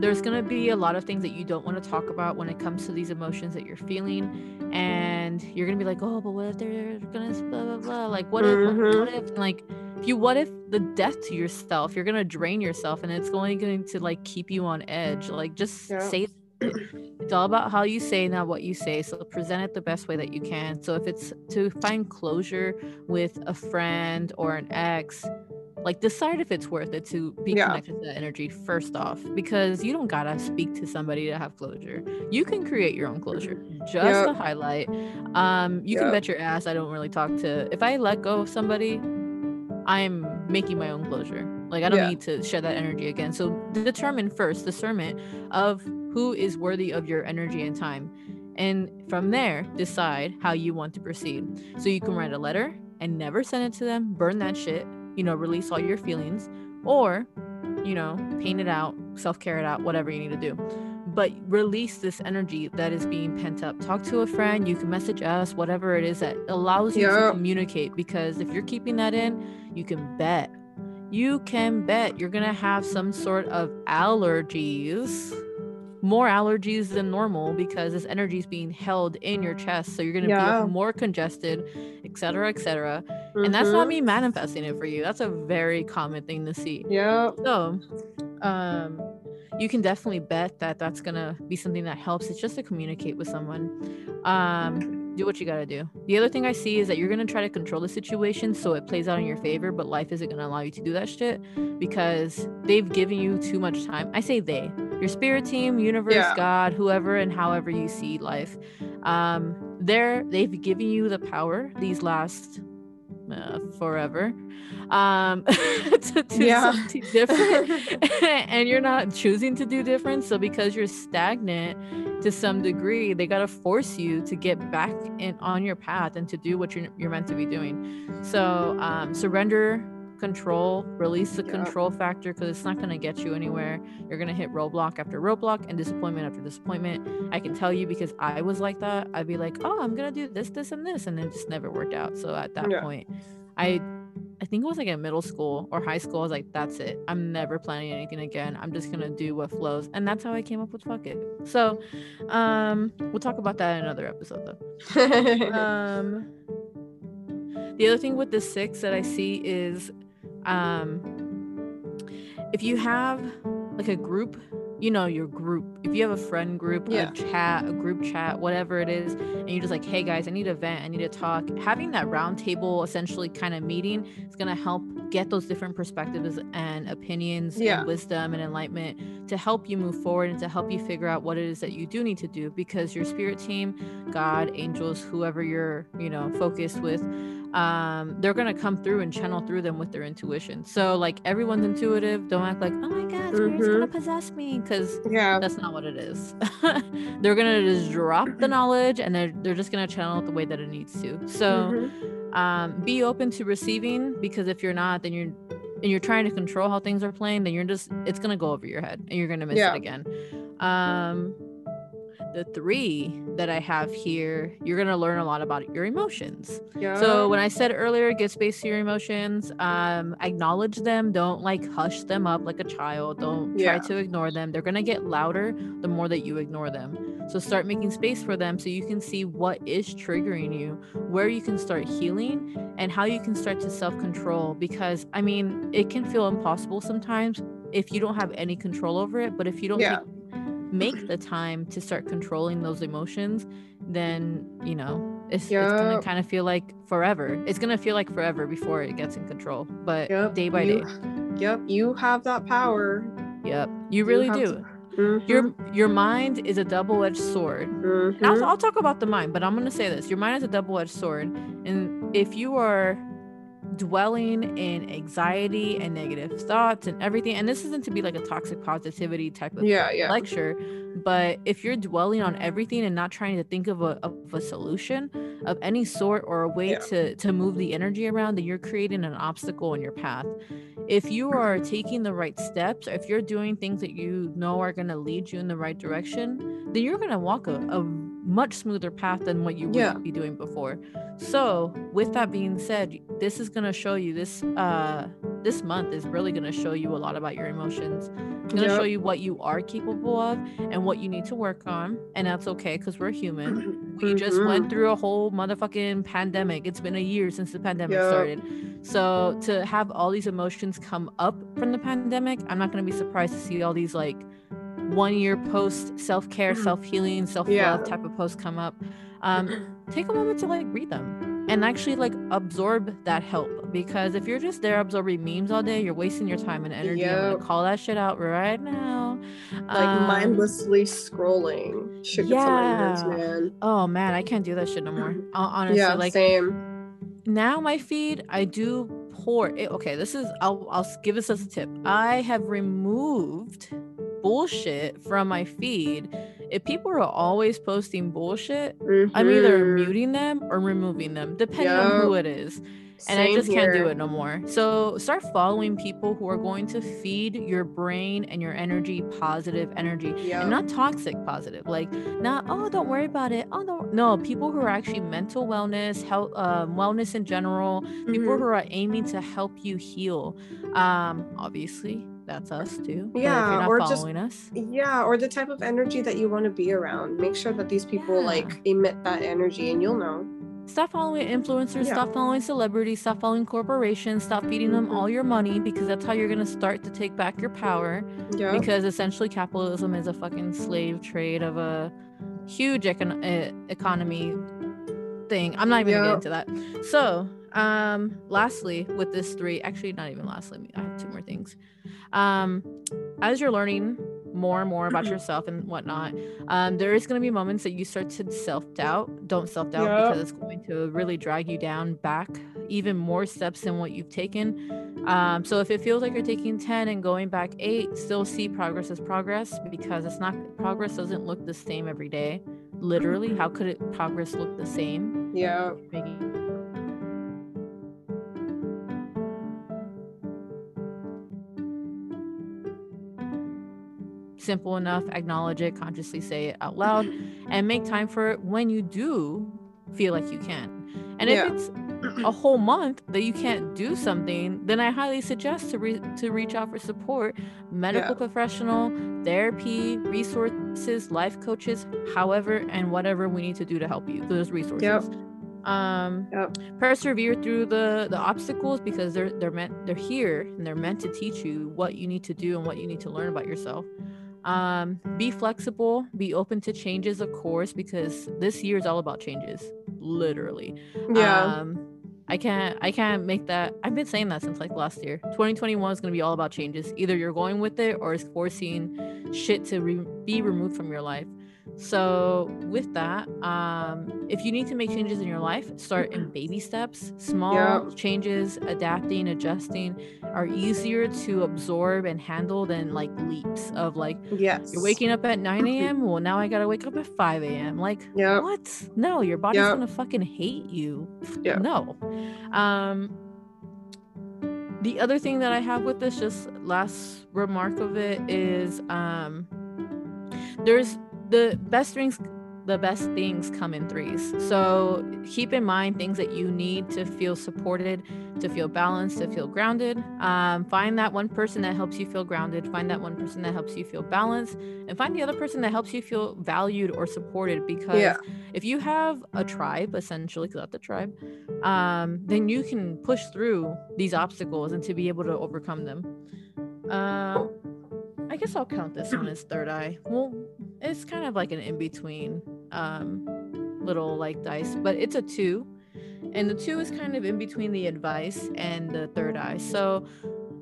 there's gonna be a lot of things that you don't want to talk about when it comes to these emotions that you're feeling. And you're gonna be like, oh, but what if they're gonna blah blah blah? Like what if Mhm. what if and like if you what if the death to yourself, you're gonna drain yourself and it's only going to like keep you on edge. Like just Yeah. say it's all about how you say not what you say. So present it the best way that you can. So if it's to find closure with a friend or an ex like decide if it's worth it to be Yeah. connected to that energy first off because you don't gotta speak to somebody to have closure. You can create your own closure. Just Yep. to highlight. Um you can bet your ass i don't really talk to if i let go of somebody i'm making my own closure like i don't Yeah. need to share that energy again. So determine first discernment of who is worthy of your energy and time and from there decide how you want to proceed. So you can write a letter and never send it to them burn that shit you know release all your feelings or you know paint it out self-care it out whatever you need to do. But release this energy that is being pent up. Talk to a friend you can message us whatever it is that allows you to communicate because if you're keeping that in you can bet you can bet you're gonna have some sort of allergies more allergies than normal because this energy is being held in your chest so you're gonna Yeah. be more congested etc etc and that's not Mhm. me manifesting it for you that's a very common thing to see Yeah. so um you can definitely bet that that's gonna be something that helps it's just to communicate with someone um do what you gotta do. The other thing I see is that you're gonna try to control the situation so it plays out in your favor, but life isn't gonna allow you to do that shit because they've given you too much time. I say they, your spirit team, universe, Yeah. God, whoever, and however you see life. Um, they're they've given you the power these last uh, forever. Um to do Yeah. something different. And you're not choosing to do different. So because you're stagnant to some degree they got to force you to get back in on your path and to do what you're, you're meant to be doing. So um surrender control release the Yeah. control factor because it's not going to get you anywhere you're going to hit roadblock after roadblock and disappointment after disappointment i can tell you because i was like that i'd be like oh i'm going to do this this and this and it just never worked out so at that Yeah. point i I think it was like in middle school or high school. I was like, that's it. I'm never planning anything again. I'm just gonna do what flows. And that's how I came up with fuck it. So um we'll talk about that in another episode though. Um the other thing with the six that I see is um if you have like a group you know your group if you have a friend group Yeah. a chat a group chat whatever it is and you're just like hey guys i need a vent i need to talk having that round table essentially kind of meeting is going to help get those different perspectives and opinions Yeah. and wisdom and enlightenment to help you move forward and to help you figure out what it is that you do need to do because your spirit team god angels whoever you're you know focused with um they're gonna come through and channel through them with their intuition so like everyone's intuitive don't act like oh my god spirit's gonna Mhm. possess me because yeah. that's not what it is they're gonna just drop the knowledge and they're, they're just gonna channel it the way that it needs to so Mhm. um, be open to receiving because if you're not then you're and you're trying to control how things are playing then you're just it's gonna go over your head and you're gonna miss Yeah. it again um the three that i have here you're gonna learn a lot about your emotions yeah. so when I said earlier, give space to your emotions, um, acknowledge them. Don't like hush them up like a child. Don't try Yeah. to ignore them. They're gonna get louder the more that you ignore them. So start making space for them so you can see what is triggering you, where you can start healing, and how you can start to self-control. Because I mean, it can feel impossible sometimes if you don't have any control over it. But if you don't Yeah. make, make the time to start controlling those emotions, then you know it's, it's gonna kind of feel like forever. It's gonna feel like forever before it gets in control. But Yep, day by you- day, Yep. You have that power. yep, you really have do. Mhm. Your your mind is a double-edged sword. And I'll. I'll talk about the mind, but I'm gonna say this: your mind is a double-edged sword, and if you are dwelling in anxiety and negative thoughts and everything, and this isn't to be like a toxic positivity type of Yeah. Yeah. lecture but if you're dwelling on everything and not trying to think of a, of a solution of any sort or a way Yeah. to to move the energy around then you're creating an obstacle in your path if you are taking the right steps if you're doing things that you know are going to lead you in the right direction then you're going to walk a, a much smoother path than what you would Yeah. be doing before so with that being said this is going to show you this uh this month is really going to show you a lot about your emotions it's going to Yep. show you what you are capable of and what you need to work on and that's okay because we're human we just went through a whole motherfucking pandemic it's been a year since the pandemic Yep. started so to have all these emotions come up from the pandemic i'm not going to be surprised to see all these like one year post self-care Mhm. self-healing self-love Yeah. type of posts come up um take a moment to like read them and actually like absorb that help because if you're just there absorbing memes all day you're wasting your time and energy i'm gonna call that shit out right now like Um, mindlessly scrolling. Shit gets on yeah. man. oh man i can't do that shit no more Hon- honestly yeah. like same. now my feed i do pour it okay this is i'll i'll give this as a tip i have removed bullshit from my feed if people are always posting bullshit i'm either Mhm. muting them or removing them depending on who it is and I Same just can't do it no more. So start following people who are going to feed your brain and your energy positive energy Yup. and not toxic positive. Like not oh don't worry about it. Oh no, no people who are actually mental wellness, health, um, wellness in general. People Mhm. who are aiming to help you heal. Um, obviously that's us too. Yeah, not or just- us, Yeah, or the type of energy that you want to be around. Make sure that these people Yeah. like emit that energy, and you'll know. stop following influencers, Yeah. stop following celebrities, stop following corporations, stop feeding them all your money because that's how you're gonna start to take back your power. Yeah. because essentially capitalism is a fucking slave trade of a huge econ- economy thing. I'm not even gonna get into that. So, um, lastly, with this three, actually, not even lastly, I have two more things. Um, as you're learning more and more about yourself and whatnot, um, there is going to be moments that you start to self doubt. Don't self doubt Yep. because it's going to really drag you down back even more steps than what you've taken. Um, so if it feels like you're taking 10 and going back eight, still see progress as progress because it's not progress doesn't look the same every day. Literally, how could it progress look the same? Yeah. Simple enough, acknowledge it, consciously say it out loud, and make time for it when you do feel like you can. And Yeah. if it's a whole month that you can't do something, then I highly suggest to re- to reach out for support, medical Yeah. professional, therapy, resources, life coaches, however and whatever we need to do to help you. Those resources. Um, Yep. persevere through the the obstacles because they're they're meant they're here and they're meant to teach you what you need to do and what you need to learn about yourself. Um, be flexible, be open to changes, of course, because this year is all about changes, literally. Yeah. um i can't i can't make that i've been saying that since like last year. 2021 is going to be all about changes. Either you're going with it or it's forcing shit to re- be removed from your life so with that um if you need to make changes in your life start in baby steps small Yeah. changes adapting adjusting are easier to absorb and handle than like leaps of like yes. you're waking up at 9 a.m well now i gotta wake up at 5 a.m like Yep. what? No, your body's Yep. gonna fucking hate you. Yeah. No. Um the other thing that I have with this, just last remark of it is um there's the best things the best things come in threes. So keep in mind things that you need to feel supported, to feel balanced, to feel grounded. Um, find that one person that helps you feel grounded. Find that one person that helps you feel balanced, and find the other person that helps you feel valued or supported. Because Yeah. if you have a tribe, essentially, because that's the tribe, um, then you can push through these obstacles and to be able to overcome them. Uh, I guess I'll count this one as third eye. Well, it's kind of like an in between um, little like dice, but it's a two. And the two is kind of in between the advice and the third eye. So,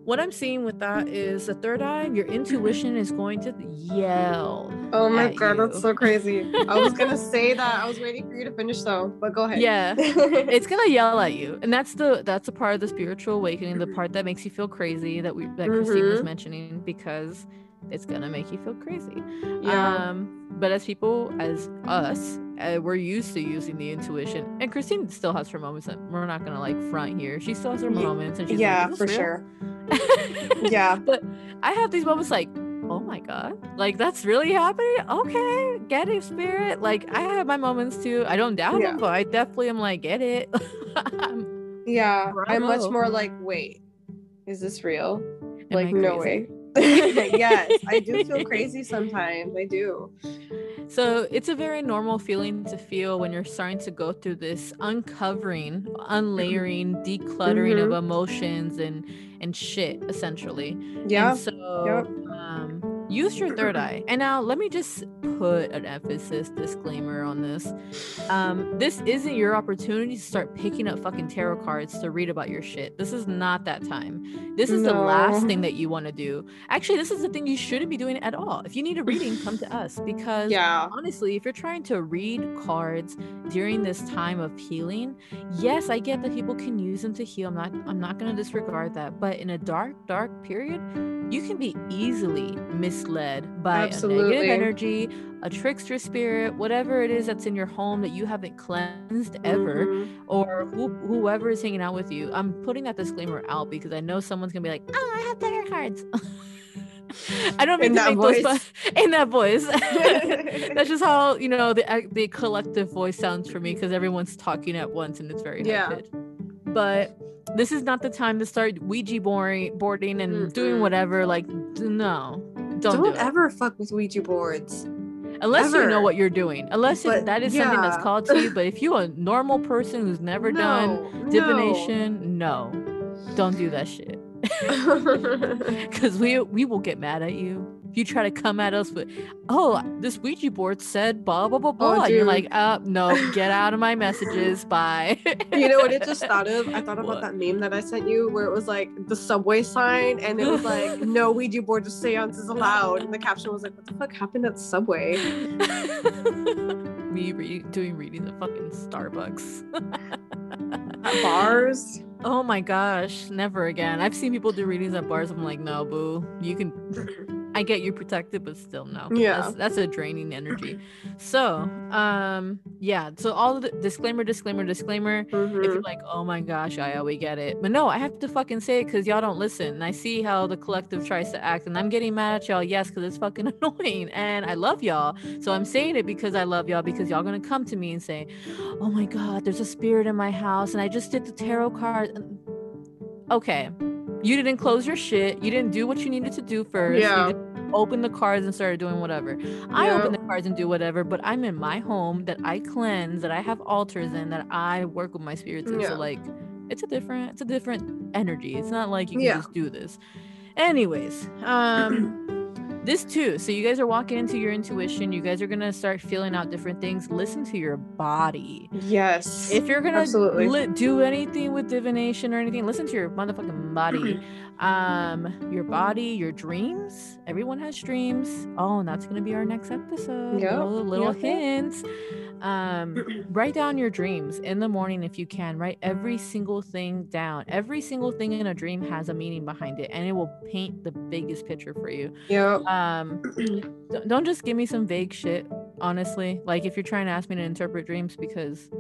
what I'm seeing with that is the third eye, your intuition is going to yell. Oh my god, that's so crazy. I was gonna say that. I was waiting for you to finish though, but go ahead. Yeah. it's gonna yell at you and that's the that's a part of the spiritual awakening the part that makes you feel crazy that we that christine was Mhm. mentioning because it's gonna make you feel crazy yeah. um but as people as us uh, we're used to using the intuition and christine still has her moments that we're not gonna like front here she still has her moments and she's yeah, like, for this sure. Yeah. but i have these moments like oh my god like that's really happening okay get it spirit like i have my moments too i don't doubt Yeah. them but i definitely am like get it Yeah. I'm much more like, wait, is this real? Am like, no way. yes, I do feel crazy sometimes. I do. So it's a very normal feeling to feel when you're starting to go through this uncovering, unlayering, decluttering of emotions and and shit, essentially. Yeah. And so um, use your third eye. And now let me just put an emphasis disclaimer on this. Um, this isn't your opportunity to start picking up fucking tarot cards to read about your shit. This is not that time. This is the last thing that you want to do. Actually, this is the thing you shouldn't be doing at all. If you need a reading, come to us because Yeah. honestly, if you're trying to read cards during this time of healing, yes, I get that people can use them to heal. I'm not I'm not going to disregard that, but in a dark dark period, you can be easily misled by a Absolutely. negative energy, a trickster spirit, whatever it is that's in your home that you haven't cleansed ever Mhm. or who, whoever is hanging out with you. I'm putting that disclaimer out because I know someone's gonna be like, "Oh, I have tarot cards." I don't mean In to that make those voice. in that voice. That's just how you know the the collective voice sounds for me because everyone's talking at once and it's very Yeah. But this is not the time to start Ouija boarding, boarding and doing Mm-mm. whatever. Like, no, don't, Don't, do it. ever fuck with Ouija boards. unless you know what you're doing. Unless it, But, that is something that's called to you. But if you're a normal person who's never done divination, no, don't do that shit. Because we we will get mad at you. You try to come at us with, oh, this Ouija board said blah blah blah blah, Oh, you're like, uh, no, get out of my messages, bye. You know what it just thought of? I thought about What? that meme that I sent you where it was like the subway sign and it was like, no Ouija board to seances allowed. And the caption was like, what the fuck happened at Subway? Me re- doing readings at fucking Starbucks. At bars? Oh my gosh, never again. I've seen people do readings at bars. I'm like, no, boo. You can. I get you protected, but still, no. Yeah. that's, that's a draining energy. So, um, yeah. So all the disclaimer, disclaimer, disclaimer. If Mhm. you're like, oh my gosh, I we get it, but no, I have to fucking say it because y'all don't listen. And I see how the collective tries to act, and I'm getting mad at y'all. Yes, because it's fucking annoying, and I love y'all. So I'm saying it because I love y'all because y'all gonna come to me and say, oh my god, there's a spirit in my house, and I just did the tarot card. Okay, you didn't close your shit. You didn't do what you needed to do first. Yeah. You just opened the cards and started doing whatever. I open the cards and do whatever, but I'm in my home that I cleanse, that I have altars in, that I work with my spirits in. Yeah. So like, it's a different, it's a different energy. It's not like you can Yeah. just do this. Anyways, um. This two. So you guys are walking into your intuition. You guys are gonna start feeling out different things. Listen to your body. Yes. If you're gonna li- do anything with divination or anything, listen to your motherfucking body. um, your body, your dreams. Everyone has dreams. Oh, and that's gonna be our next episode. Yep, Little, little yep, hints. Um, write down your dreams in the morning if you can. Write every single thing down. Every single thing in a dream has a meaning behind it, and it will paint the biggest picture for you. Yep. Um, don't- don't just give me some vague shit honestly like if you're trying to ask me to interpret dreams because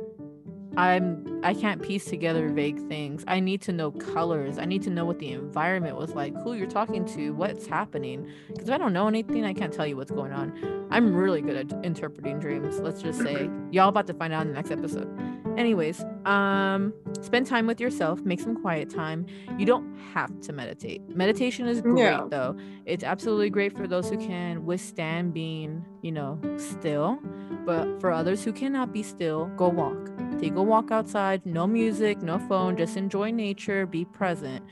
i'm i can't piece together vague things. I need to know colors. I need to know what the environment was like who you're talking to what's happening. Because if i don't know anything i can't tell you what's going on. I'm really good at interpreting dreams let's just say. Y'all about to find out in the next episode. Anyways um spend time with yourself make some quiet time. You don't have to meditate. Meditation is great Yeah. though. It's absolutely great for those who can withstand being, you know, still. But for others who cannot be still, go walk. Take a walk outside, no music, no phone, just enjoy nature, be present.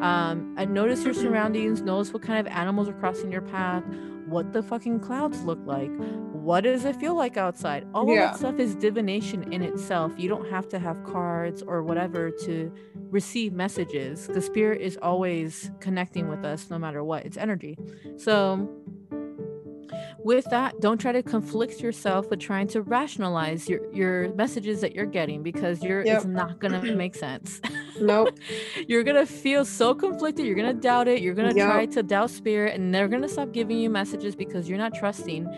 Um, and notice your surroundings, notice what kind of animals are crossing your path, what the fucking clouds look like, what does it feel like outside. All Yeah. of that stuff is divination in itself. You don't have to have cards or whatever to receive messages. The spirit is always connecting with us no matter what. It's energy. So with that, don't try to conflict yourself with trying to rationalize your your messages that you're getting because you're Yep. it's not gonna make sense. Nope. you're gonna feel so conflicted, you're gonna doubt it, you're gonna try to doubt spirit, and they're gonna stop giving you messages because you're not trusting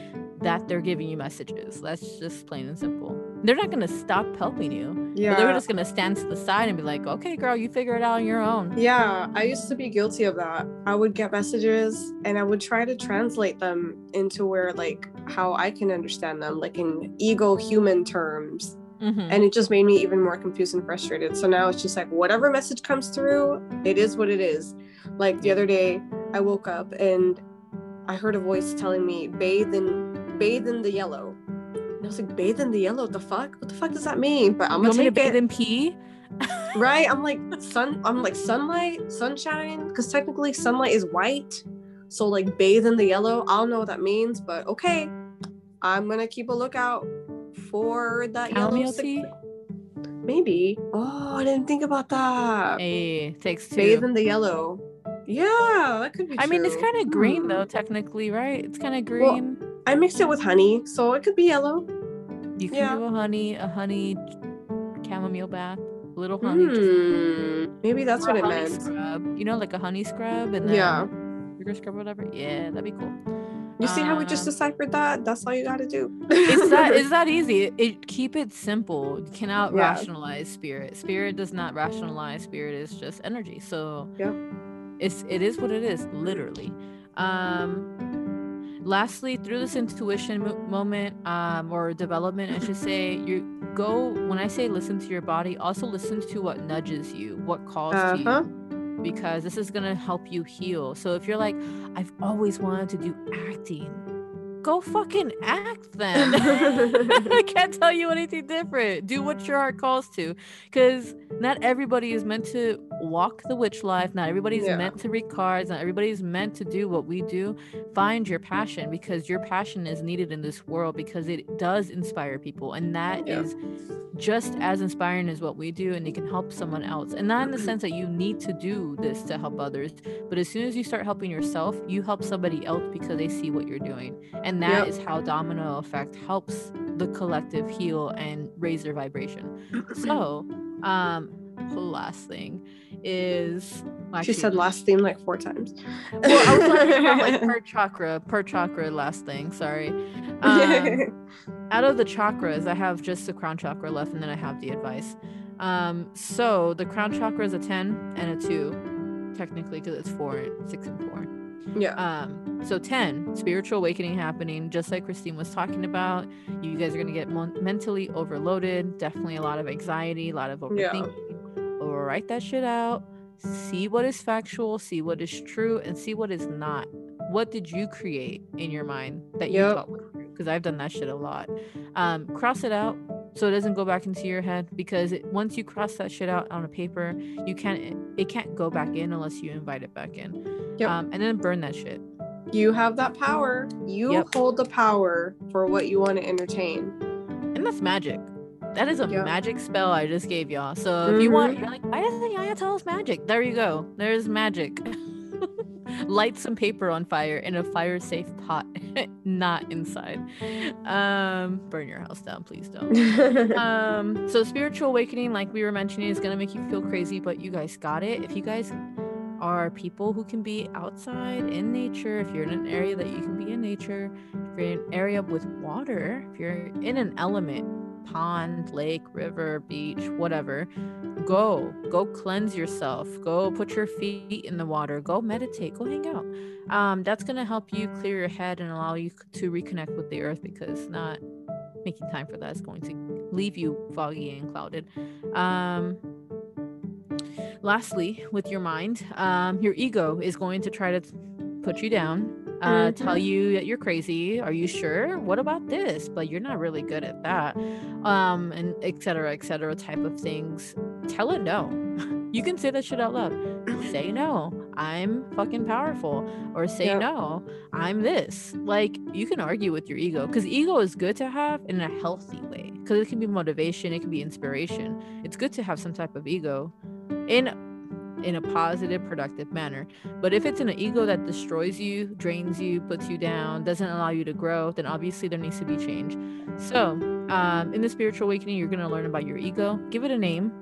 that they're giving you messages. That's just plain and simple. They're not gonna stop helping you. Yeah. They're just gonna stand to the side and be like, okay, girl, you figure it out on your own. Yeah, I used to be guilty of that. I would get messages and I would try to translate them into where, like, how I can understand them, like in ego human terms. Mhm. And it just made me even more confused and frustrated. So now it's just like, whatever message comes through, it is what it is. Like the other day, I woke up and I heard a voice telling me, bathe in, bathe in the yellow. And I was like, bathe in the yellow? What the fuck? What the fuck does that mean? But I'm you gonna want me to take bathe it. in pee? right i'm like sun i'm like sunlight sunshine because technically sunlight is white so like bathe in the yellow i don't know what that means but okay i'm gonna keep a lookout for that yellow Chamomile sig- maybe oh i didn't think about that Hey, takes two. bathe in the yellow yeah that could be I mean, it's kind of green though, Hmm. technically, right? It's kind of Well, green. I mixed it with honey so it could be yellow you can yeah. do a honey, a honey chamomile bath, a little honey. Hmm, maybe that's what it honey meant Scrub. You know, like a honey scrub and then Yeah. sugar scrub, or whatever. Yeah, that'd be cool. you see how we just Um, deciphered that that's all you gotta do it's that it's that easy. It, it- keep it simple. You cannot Yeah. rationalize spirit. Spirit does not rationalize. Spirit is just energy. So yeah, it's it is what it is, literally. Um lastly, through this intuition mo- moment um or development, I should say, you go when I say listen to your body, also listen to what nudges you, what calls to you uh-huh because this is going to help you heal. So if you're like, I've always wanted to do acting, go fucking act then. I can't tell you anything different. Do what your heart calls to. Because not everybody is meant to walk the witch life. Not everybody's Yeah. meant to read cards. Not everybody's meant to do what we do. Find your passion because your passion is needed in this world because it does inspire people. And that is Yeah. just as inspiring as what we do. And it can help someone else. And not in the sense that you need to do this to help others. But as soon as you start helping yourself, you help somebody else because they see what you're doing and that Yep. is how domino effect helps the collective heal and raise their vibration so um the last thing is well, she actually, said last theme like four times. well i was talking about like per chakra per chakra last thing sorry um, out of the chakras i have just the crown chakra left and then i have the advice um so the crown chakra is a 10 and a 2 technically because it's 4 6 and 4 yeah. um, so 10, spiritual awakening happening, just like Christine was talking about. You guys are going to get mon- mentally overloaded, definitely a lot of anxiety, a lot of Yeah. overthinking. Write that shit out. See what is factual, see what is true, and see what is not. What did you create in your mind that you Yep. thought was true? Because I've done that shit a lot. Um, cross it out so it doesn't go back into your head because it, once you cross that shit out on a paper, you can't it can't go back in unless you invite it back in. Yep. Um, and then burn that shit. You have that power. You Yep. hold the power for what you want to entertain. And that's magic. That is a Yep. magic spell I just gave y'all. So if you want, you're like, why doesn't Yaya tell us magic? There you go. There's magic. Light some paper on fire in a fire safe pot, not inside. Um, burn your house down, please don't. um, so spiritual awakening, like we were mentioning, is gonna make you feel crazy, but you guys got it. If you guys are people who can be outside in nature, if you're in an area that you can be in nature, if you're in an area with water, if you're in an element, pond, lake, river, beach, whatever, go. Go cleanse yourself. Go put your feet in the water. Go meditate. Go hang out. Um, that's gonna help you clear your head and allow you to reconnect with the earth because not making time for that is going to leave you foggy and clouded. Um, lastly, with your mind, um, your ego is going to try to put you down, uh, tell you that you're crazy. Are you sure? What about this? But you're not really good at that, um, and et cetera, et cetera, type of things. Tell it no. You can say that shit out loud. Say no. I'm fucking powerful. Or say Yep. no. I'm this. Like you can argue with your ego because ego is good to have in a healthy way because it can be motivation, it can be inspiration. It's good to have some type of ego in in a positive, productive manner. But if it's an ego that destroys you, drains you, puts you down, doesn't allow you to grow, then obviously there needs to be change. So, um, in the spiritual awakening, you're going to learn about your ego. Give it a name.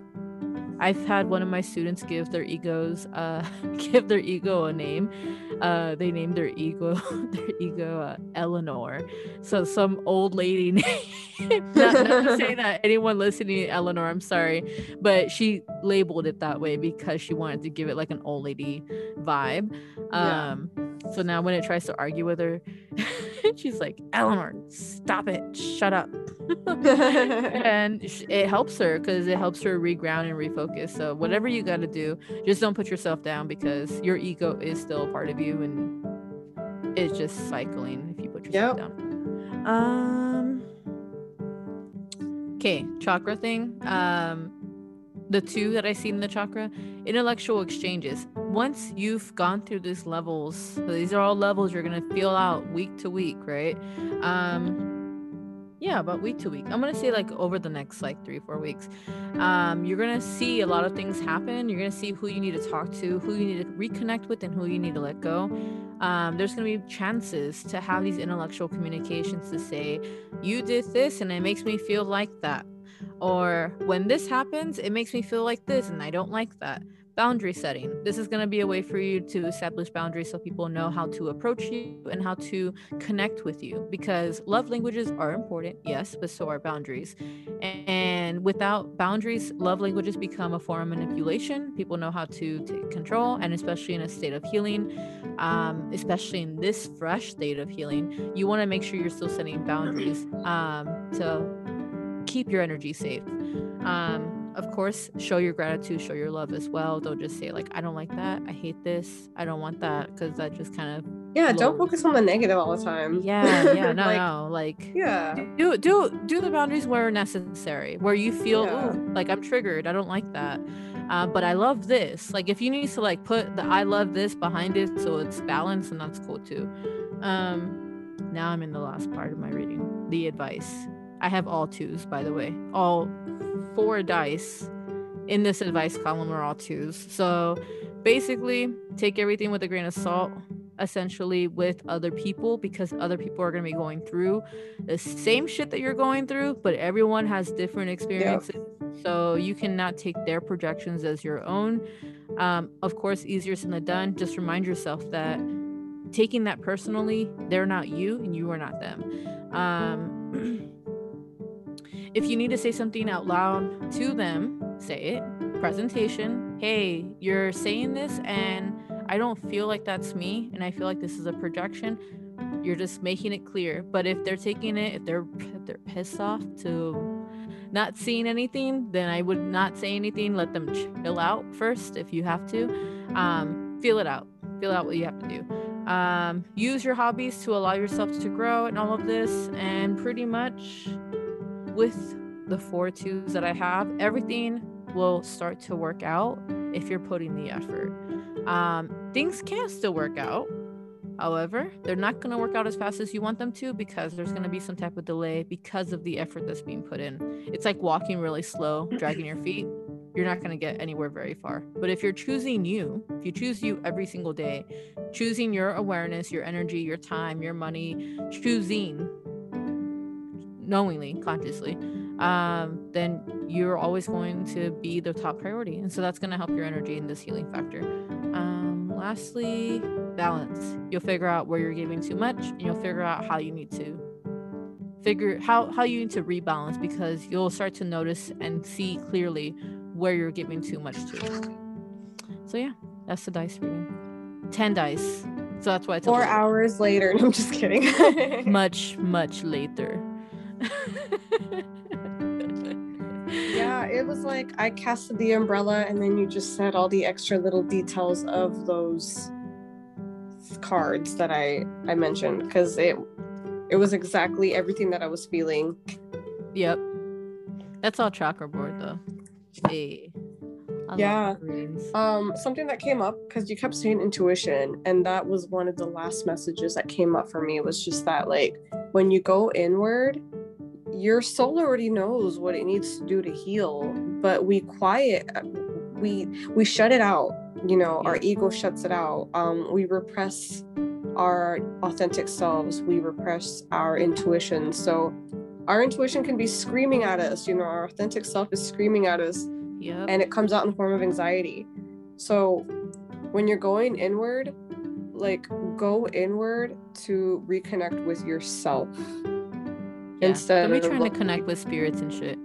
I've had one of my students give their egos, uh, give their ego a name. Uh, they named their ego, their ego, uh, Eleanor. So some old lady name. not, not to say that anyone listening, Eleanor, I'm sorry, but she labeled it that way because she wanted to give it like an old lady vibe. Yeah. So now when it tries to argue with her, she's like, Eleanor, stop it, shut up. and it helps her because it helps her reground and refocus. So whatever you got to do, just don't put yourself down because your ego is still a part of you and it's just cycling if you put yourself Yep. down. Um. Okay, chakra thing. Um, the two that I see in the chakra, intellectual exchanges. Once you've gone through these levels, these are all levels you're gonna feel out week to week, right? Um, yeah, about week to week. I'm gonna say like over the next like three, four weeks. Um, you're gonna see a lot of things happen. You're gonna see who you need to talk to, who you need to reconnect with, and who you need to let go. Um, there's gonna be chances to have these intellectual communications to say, you did this and it makes me feel like that. Or when this happens, it makes me feel like this and I don't like that. Boundary setting. This is going to be a way for you to establish boundaries so people know how to approach you and how to connect with you because love languages are important, yes, but so are boundaries. And without boundaries, love languages become a form of manipulation. People know how to take control, and especially in a state of healing, um, especially in this fresh state of healing, you want to make sure you're still setting boundaries um, to keep your energy safe. Um, of course, show your gratitude, show your love as well. Don't just say, like, I don't like that. I hate this. I don't want that. Because that just kind of Yeah, don't focus on the negative all the time. Yeah, yeah, no, Like, no, like Yeah. do do do the boundaries where necessary where you feel Yeah. "Ooh, like i'm triggered i don't like that uh, but i love this like if you need to like put the i love this behind it so it's balanced and that's cool too um now i'm in the last part of my reading the advice i have all twos by the way all four dice in this advice column are all twos so basically take everything with a grain of salt essentially with other people because other people are going to be going through the same shit that you're going through, but everyone has different experiences. So you cannot take their projections as your own. Um, of course, easier said than done. Just remind yourself that taking that personally, they're not you and you are not them. Um, if you need to say something out loud to them, say it. Presentation. Hey, you're saying this and I don't feel like that's me and I feel like this is a projection. You're just making it clear. But if they're taking it if they're if they're pissed off to not seeing anything then i would not say anything. Let them chill out first if you have to. Um, feel it out. Feel out what you have to do. Um, use your hobbies to allow yourself to grow and all of this and pretty much with the four twos that i have everything will start to work out if you're putting the effort um, things can still work out However, they're not going to work out as fast as you want them to because there's going to be some type of delay because of the effort that's being put in. It's like walking really slow, dragging your feet. You're not going to get anywhere very far. But if you're choosing you, if you choose you every single day, choosing your awareness, your energy, your time, your money, choosing knowingly, consciously, um, then you're always going to be the top priority. And so that's going to help your energy in this healing factor. Um, lastly, balance. You'll figure out where you're giving too much and you'll figure out how you need to figure how how you need to rebalance because you'll start to notice and see clearly where you're giving too much to. So yeah, that's the dice reading. 10 dice. So that's why it's Four hours later. No, I'm just kidding. much much later. Yeah, it was like I casted the umbrella and then you just said all the extra little details of those cards that I I mentioned because it it was exactly everything that I was feeling. Yep. That's all chakra board though. Hey. I Yeah. Um, something that came up because you kept saying intuition, and that was one of the last messages that came up for me was just that like when you go inward, your soul already knows what it needs to do to heal, but we quiet, we we shut it out. You know, our ego shuts it out. Um, we repress our authentic selves. We repress our intuition. So our intuition can be screaming at us. You know, our authentic self is screaming at us Yep. and it comes out in the form of anxiety. So when you're going inward, like go inward to reconnect with yourself. Yeah. instead Don't be of trying to connect with spirits and shit.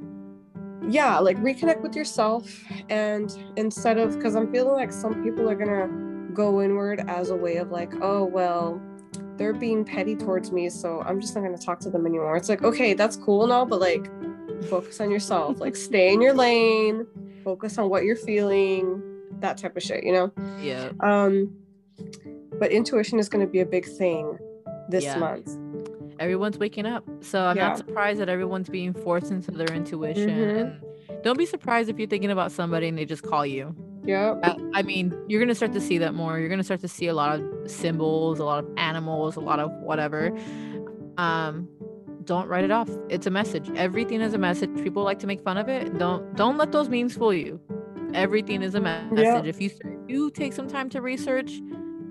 Yeah, like reconnect with yourself and instead of because I'm feeling like some people are gonna go inward as a way of like, oh well, they're being petty towards me, so I'm just not gonna talk to them anymore. It's like, okay, that's cool and all, but like focus on yourself. like stay in your lane, focus on what you're feeling, that type of shit, you know? Yeah. Um, but intuition is going to be a big thing this Yeah. month. Everyone's waking up. So I'm Yeah. not surprised that everyone's being forced into their intuition. Mhm. And don't be surprised if you're thinking about somebody and they just call you. Yeah. I, I mean, you're gonna start to see that more. You're gonna start to see a lot of symbols, a lot of animals, a lot of whatever. Um, don't write it off. It's a message. Everything is a message. People like to make fun of it. Don't don't let those memes fool you. Everything is a me- message. If you you take some time to research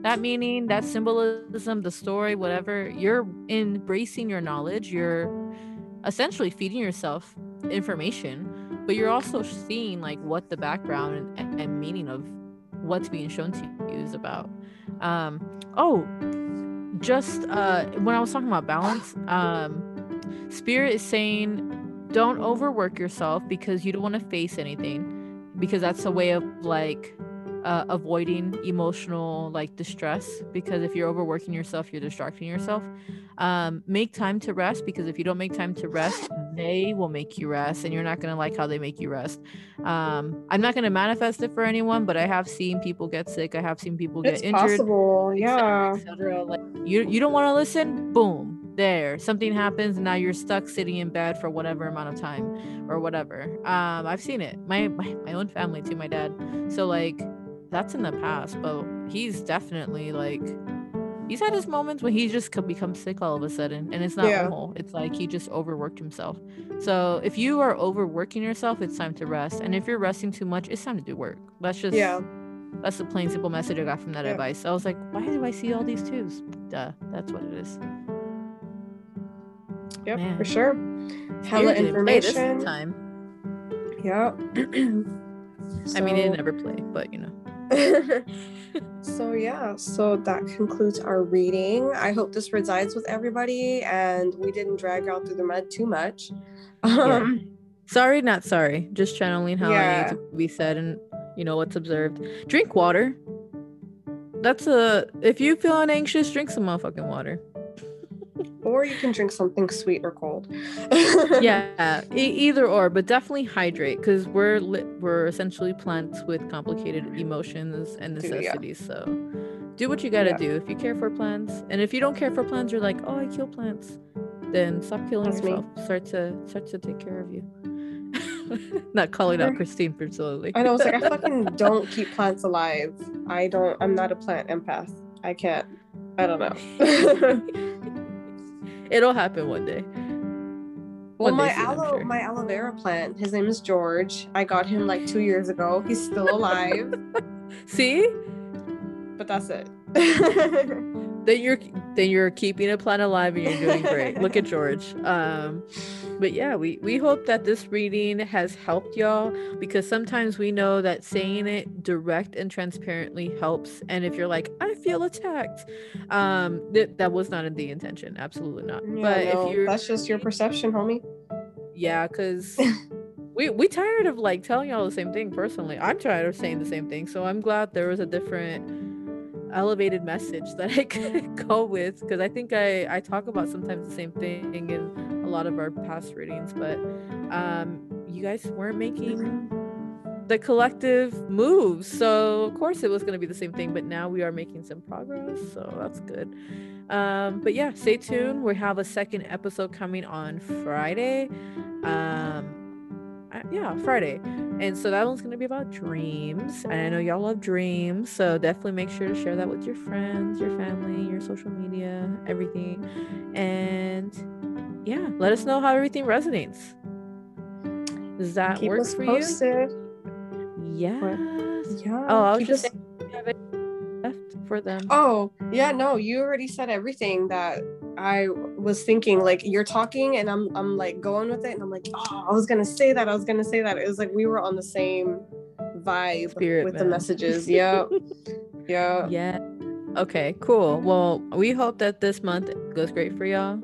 that meaning, that symbolism, the story, whatever, you're embracing your knowledge. You're essentially feeding yourself information, but you're also seeing like what the background and, and meaning of what's being shown to you is about. Um, oh, just uh, when I was talking about balance, um, Spirit is saying don't overwork yourself because you don't want to face anything, because that's a way of like uh, avoiding emotional like distress. Because if you're overworking yourself, you're distracting yourself. Um, make time to rest because if you don't make time to rest, they will make you rest and you're not going to like how they make you rest um i'm not going to manifest it for anyone but i have seen people get sick i have seen people get It's injured possible. Yeah. etc like you you don't want to listen boom there something happens and now you're stuck sitting in bed for whatever amount of time or whatever um i've seen it my my, my own family too my dad so like that's in the past but he's definitely like he's had his moments when he just could become sick all of a sudden and it's not Yeah. normal it's like he just overworked himself so if you are overworking yourself it's time to rest and if you're resting too much it's time to do work that's just Yeah. that's the plain simple message i got from that Yeah. advice i was like why do i see all these twos duh that's what it is Yep. Man. For sure. You Hella didn't play this information. time Yeah. i mean it never play but you know so yeah, so that concludes our reading. I hope this resides with everybody and we didn't drag out through the mud too much. Um sorry not sorry. Just channeling how i need to be said and you know what's observed. Drink water. That's a if you feeling anxious drink some motherfucking water or you can drink something sweet or cold. yeah e- either or but definitely hydrate because we're li- we're essentially plants with complicated emotions and Do- yeah. necessities so do what you gotta Yeah. do if you care for plants and if you don't care for plants you're like oh i kill plants then stop killing That's me. yourself start to start to take care of you not calling out christine for slowly I know it's like I fucking don't keep plants alive. I don't I'm not a plant empath. I can't. I don't know. It'll happen one day Well, One day my soon, aloe, sure. my aloe vera plant. His name is George. I got him like two years ago. He's still alive, see but that's it. then you're then you're keeping a plant alive and you're doing great. Look at george. Um but yeah we we hope that this reading has helped y'all because sometimes we know that saying it direct and transparently helps. And if you're like i feel attacked um th- that was not in the intention. Absolutely not. Yeah, but no, if you're that's just your perception, homie. yeah because we we tired of like telling y'all the same thing personally. I'm tired of saying the same thing. So i'm glad there was a different elevated message that i could go with because i think i i talk about sometimes the same thing in a lot of our past readings but um you guys weren't making the collective moves so of course it was going to be the same thing but now we are making some progress so that's good. Um but yeah stay tuned. We have a second episode coming on friday. Um yeah friday. And so that one's gonna be about dreams and i know y'all love dreams so definitely make sure to share that with your friends your family your social media everything. And yeah let us know how everything resonates. Does that Keep work for posted. you yes. Yeah. oh i was keep just us- saying you have any left for them. Oh, yeah, no, you already said everything that I was thinking. Like you're talking and I'm I'm like going with it and I'm like, oh, I was gonna say that. I was gonna say that. It was like we were on the same vibe Spirit, with the messages. Yeah. yeah. yeah okay cool well we hope that this month goes great for y'all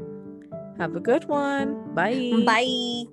have a good one bye Bye.